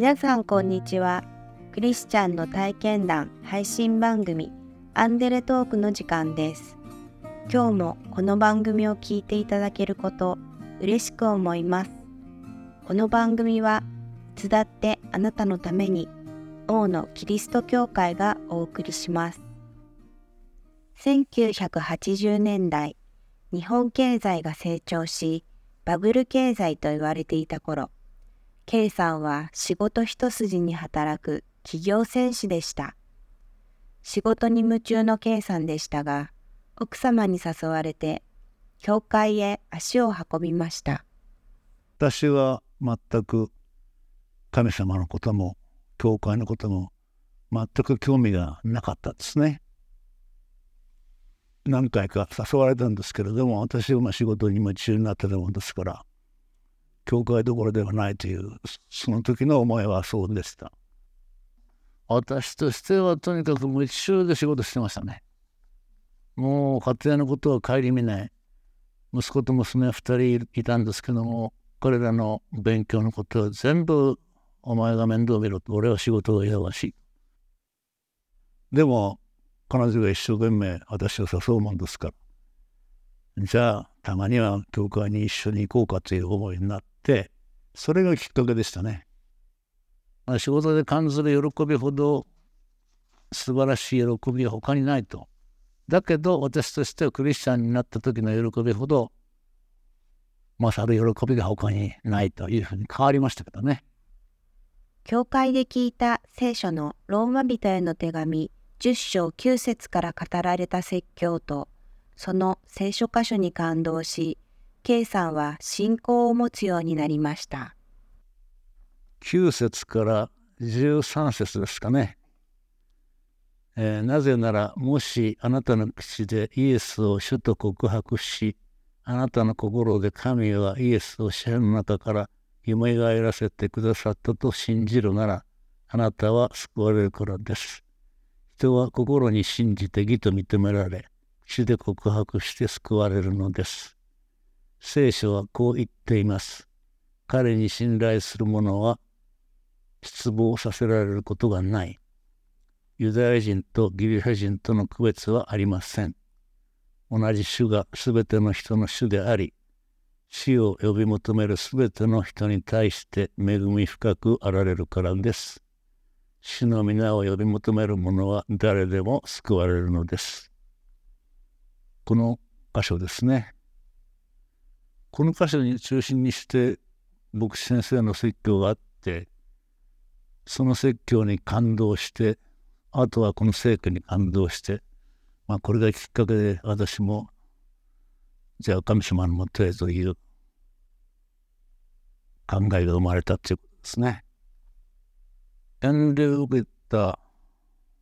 皆さんこんにちは。クリスチャンの体験談配信番組アンデレトークの時間です。今日もこの番組を聞いていただけること嬉しく思います。この番組はいつだってあなたのために王のキリスト教会がお送りします。1980年代、日本経済が成長し、バブル経済と言われていた頃、K さんは仕事一筋に働く企業戦士でした。仕事に夢中の K さんでしたが、奥様に誘われて、教会へ足を運びました。私は全く神様のことも教会のことも全く興味がなかったですね。何回か誘われたんですけれども私はまあ仕事に夢中になってたもんですから教会どころではないというその時の思いはそうでした。私としてはとにかく夢中で仕事してましたね。もう家庭のことは顧みない。息子と娘2人いたんですけども彼らの勉強のことは全部お前が面倒見ろと俺は仕事が忙しい。でも彼女が一生懸命私を誘うもんですからじゃあたまには教会に一緒に行こうかという思いになってそれがきっかけでしたね。仕事で感じる喜びほど素晴らしい喜びは他にないと。だけど私としてはクリスチャンになった時の喜びほど勝る喜びが他にないというふうに変わりましたけどね。教会で聞いた聖書のローマ人への手紙10章9節から語られた説教とその聖書箇所に感動し K さんは信仰を持つようになりました9節から13節ですかね、えー、なぜならもしあなたの口でイエスを主と告白しあなたの心で神はイエスを死の中から蘇らせてくださったと信じるならあなたは救われるからです。人は心に信じて義と認められ口で告白して救われるのです。聖書はこう言っています。彼に信頼する者は失望させられることがない。ユダヤ人とギリシャ人との区別はありません。同じ主がすべての人の主であり、死を呼び求めるすべての人に対して恵み深くあられるからです。主の皆を呼び求める者は誰でも救われるのです。この箇所ですね。この箇所に中心にして牧師先生の説教があってその説教に感動してあとはこの聖句に感動してまあこれがきっかけで私もじゃあ神様のもとへという考えが生まれたということですね。遠慮を受けた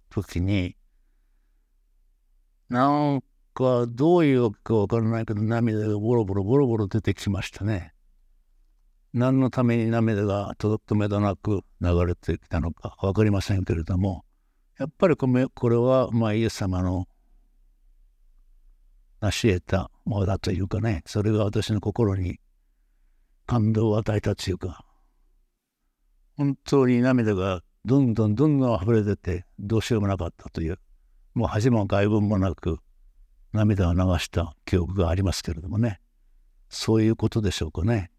時になんかどういうかわからないけど涙がボロボロボロボロ出てきましたね。何のために涙が届くめどなく流れてきたのか分かりませんけれどもやっぱりこれはまあイエス様の成し得たものだというかねそれが私の心に感動を与えたというか本当に涙がどんどんどんどん溢れ出てどうしようもなかったというもう恥も外聞もなく涙を流した記憶がありますけれどもね。そういうことでしょうかね。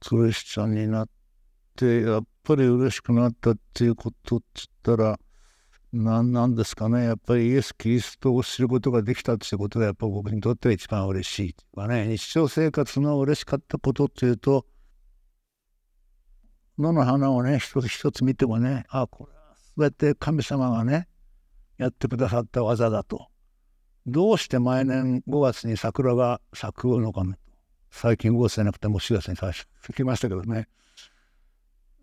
クリスチャンになってやっぱり嬉しくなったっていうことっつったら何なんですかね。やっぱりイエス・キリストを知ることができたっていうことがやっぱ僕にとっては一番嬉しいというかね。日常生活の嬉しかったことっていうと野の花をね一つ一つ見てもねあこれは全て神様がねやってくださった技だと。どうして毎年5月に桜が咲くのかね。最近5月じゃなくてもう4月に咲きましたけどね。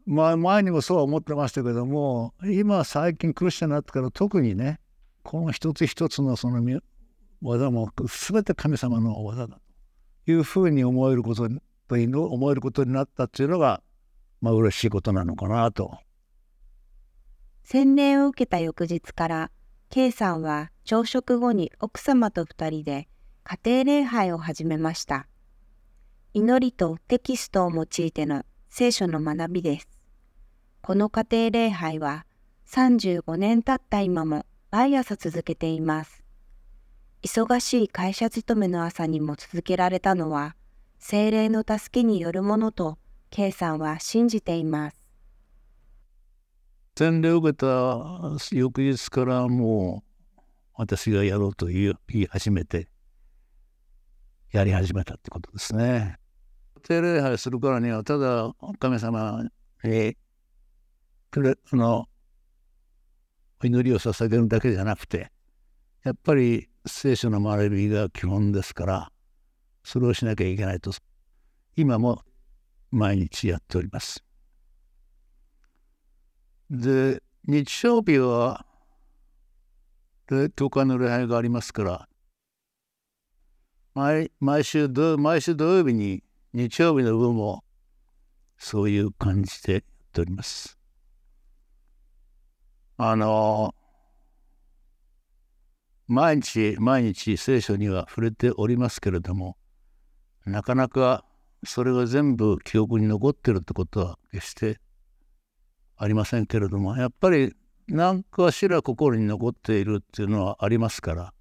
まあ前にもそうは思ってましたけども今最近クリスチャンになってから特にねこの一つ一つのその技も全て神様の技だというふうに思えることと思えることになったっていうのがまあ嬉しいことなのかなと。洗礼を受けた翌日から K さんは朝食後に奥様と2人で家庭礼拝を始めました。祈りとテキストを用いての聖書の学びです。この家庭礼拝は35年経った今も毎朝続けています。忙しい会社勤めの朝にも続けられたのは、精霊の助けによるものと、K さんは信じています。洗礼を受けた翌日からもう私がやろうと言い始めてやり始めたってことですね。定礼拝するからにはただ神様にくれあの祈りを捧げるだけじゃなくてやっぱり聖書の学びが基本ですからそれをしなきゃいけないと今も毎日やっております。で日曜日は教会の礼拝がありますから毎毎週土毎週土曜日に日曜日の分もそういう感じでやっております。あの毎日毎日聖書には触れておりますけれどもなかなかそれが全部記憶に残ってるってことは決してありませんけれどもやっぱり何かしら心に残っているっていうのはありますから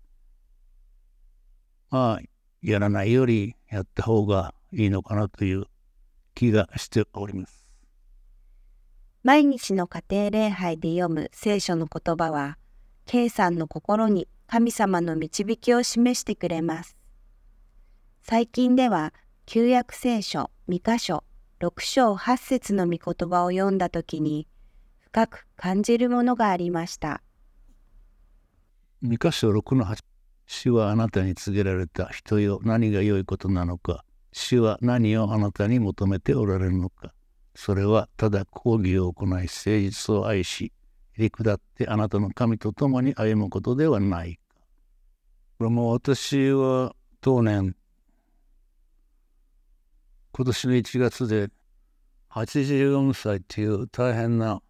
まあやらないよりやった方がいいのかなという気がしております。毎日の家庭礼拝で読む聖書の言葉は K さんの心に神様の導きを示してくれます。最近では旧約聖書2箇所6章8節の御言葉を読んだときに深く感じるものがありました。2箇所6の8主はあなたに告げられた人よ何が良いことなのか主は何をあなたに求めておられるのかそれはただ講義を行い誠実を愛しへり下ってあなたの神と共に歩むことではないか。これも私は当年今年の1月で84歳っていう大変な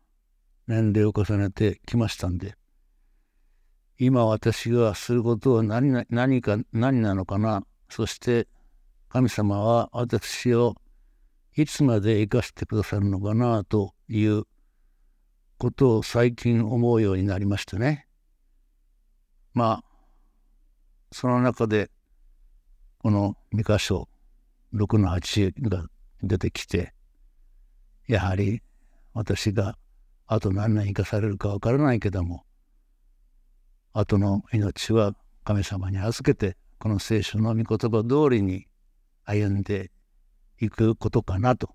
年齢を重ねてきましたんで今私がすることは何何か何なのかな？そして神様は私をいつまで生かしてくださるのかなということを最近思うようになりましてね。まあその中でこの2箇所6の8が出てきてやはり私があと何年生かされるか分からないけども後の命は神様に預けてこの聖書の御言葉通りに歩んでいくことかなと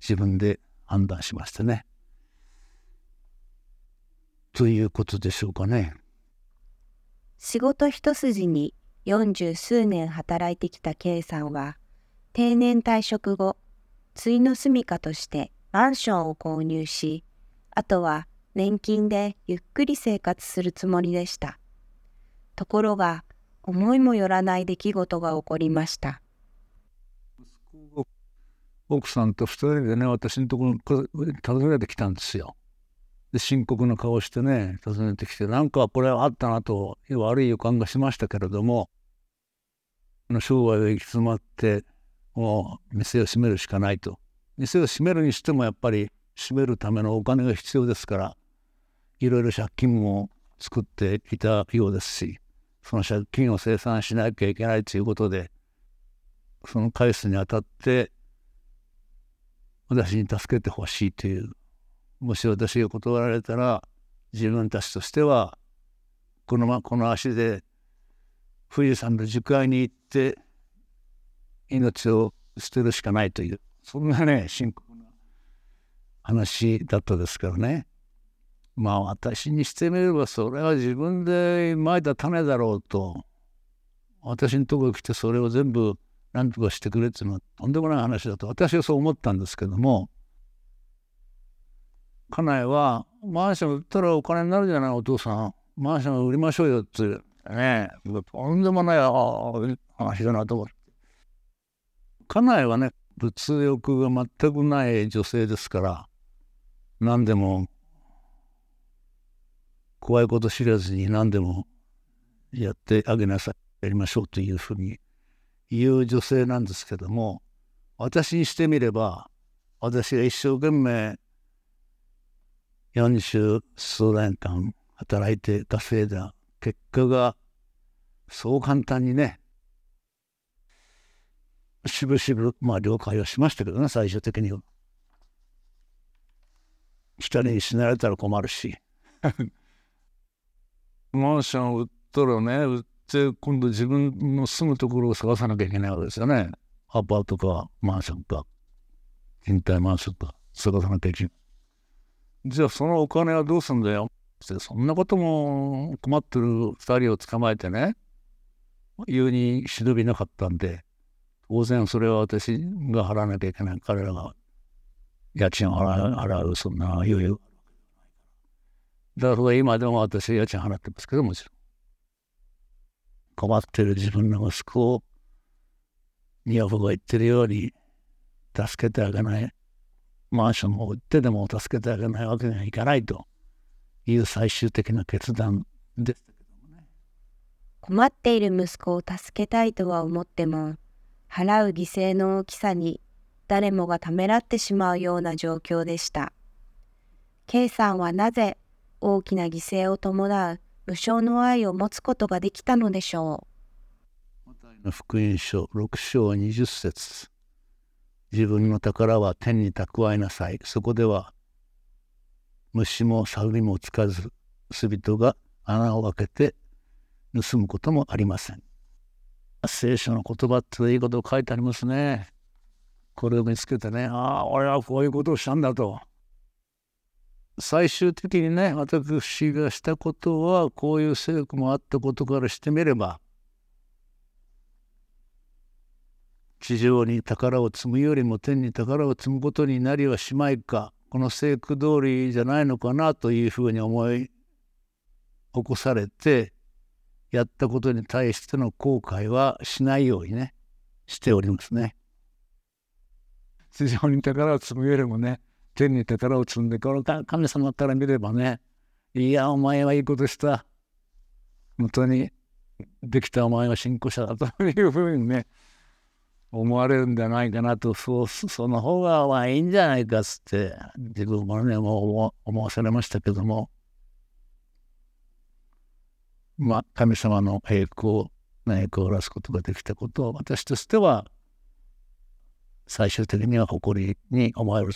自分で判断しましたね。ということでしょうかね。仕事一筋に四十数年働いてきた K さんは定年退職後、ついの住みかとしてマンションを購入し、あとは年金でゆっくり生活するつもりでした。ところが、思いもよらない出来事が起こりました。奥さんと2人でね、私のところに訪ねてきたんですよ。で深刻な顔してね、訪ねてきて、なんかこれはあったなと、悪い予感がしましたけれども、生涯が行き詰まって、もう店を閉めるしかないと。店を閉めるにしてもやっぱり閉めるためのお金が必要ですからいろいろ借金も作っていたようですしその借金を清算しなきゃいけないということでその返すにあたって私に助けてほしいというもし私が断られたら自分たちとしてはこのまこの足で富士山の樹海に行って命を捨てるしかないというそんなね深刻な話だったですからね。まあ私にしてみればそれは自分でまいた種だろうと。私のところに来てそれを全部何とかしてくれっていうのはとんでもない話だと私はそう思ったんですけども。家内はマンション売ったらお金になるじゃないお父さん。マンション売りましょうよってねとんでもない話だなと思って。家内はね物欲が全くない女性ですから何でも怖いこと知らずに何でもやってあげなさいやりましょうというふうに言う女性なんですけども私にしてみれば私が一生懸命40数年間働いて稼いだ。結果がそう簡単にねしぶしぶまあ了解はしましたけどね最終的には。人に死なれたら困るし。マンション売ったらね売って今度自分の住むところを探さなきゃいけないわけですよね。アパートかマンションか賃貸マンションか探さなきゃいけない。じゃあそのお金はどうすんだよそんなことも困ってる2人を捕まえてね言うに忍びなかったんで当然それは私が払わなきゃいけない彼らが家賃を払うそんな余裕だから今でも私家賃払ってますけどもちろん困ってる自分の息子を女房が言ってるように助けてあげないマンションを売ってでも助けてあげないわけにはいかないという最終的な決断です。困っている息子を助けたいとは思っても払う犠牲の大きさに誰もがためらってしまうような状況でした。K さんはなぜ大きな犠牲を伴う無償の愛を持つことができたのでしょう。福音書6章20節自分の宝は天に蓄えなさい。そこでは虫も猿もつかず、すびとが穴を開けて盗むこともありません。聖書の言葉っていいこと書いてありますね。これを見つけてね、ああ、俺はこういうことをしたんだと。最終的にね、私がしたことは、こういう聖句もあったことからしてみれば、地上に宝を積むよりも天に宝を積むことになりはしまいか、この聖句通りじゃないのかなというふうに思い起こされて、やったことに対しての後悔はしないようにね、しておりますね。地上に宝を積むよりもね、天に宝を積んで、この神様から見ればね、いや、お前はいいことした。本当にできたお前は信仰者だというふうにね、思われるんじゃないかなと、そうその方がまあいいんじゃないかっつって、自分もね、もう思わされましたけども、まあ、神様の栄光、栄光を出すことができたことを、私としては、最終的には誇りに思える。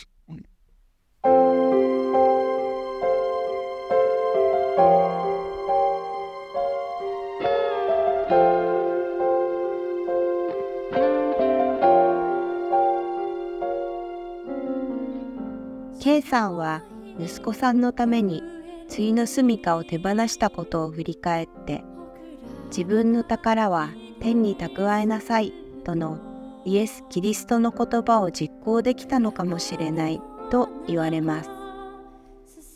K さんは息子さんのために対の住処を手放したことを振り返って自分の宝は天に蓄えなさいとのイエス・キリストの言葉を実行できたのかもしれないと言われます。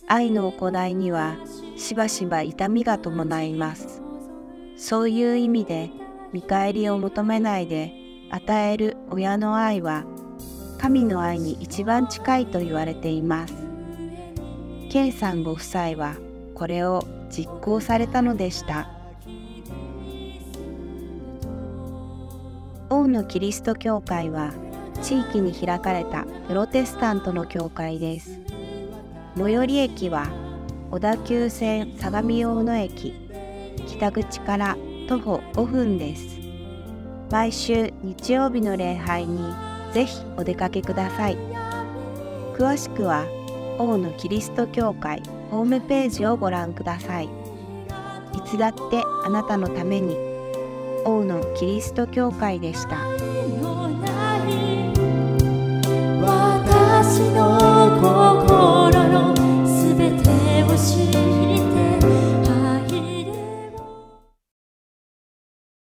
愛の行いにはしばしば痛みが伴います。そういう意味で見返りを求めないで与える親の愛は神の愛に一番近いと言われています。K さんご夫妻はこれを実行されたのでした。王のキリスト教会は地域に開かれたプロテスタントの教会です。最寄り駅は小田急線相模大野駅北口から徒歩5分です。毎週日曜日の礼拝にぜひお出かけください。詳しくは王のキリスト教会ホームページをご覧ください。いつだってあなたのために王のキリスト教会でした。私の心。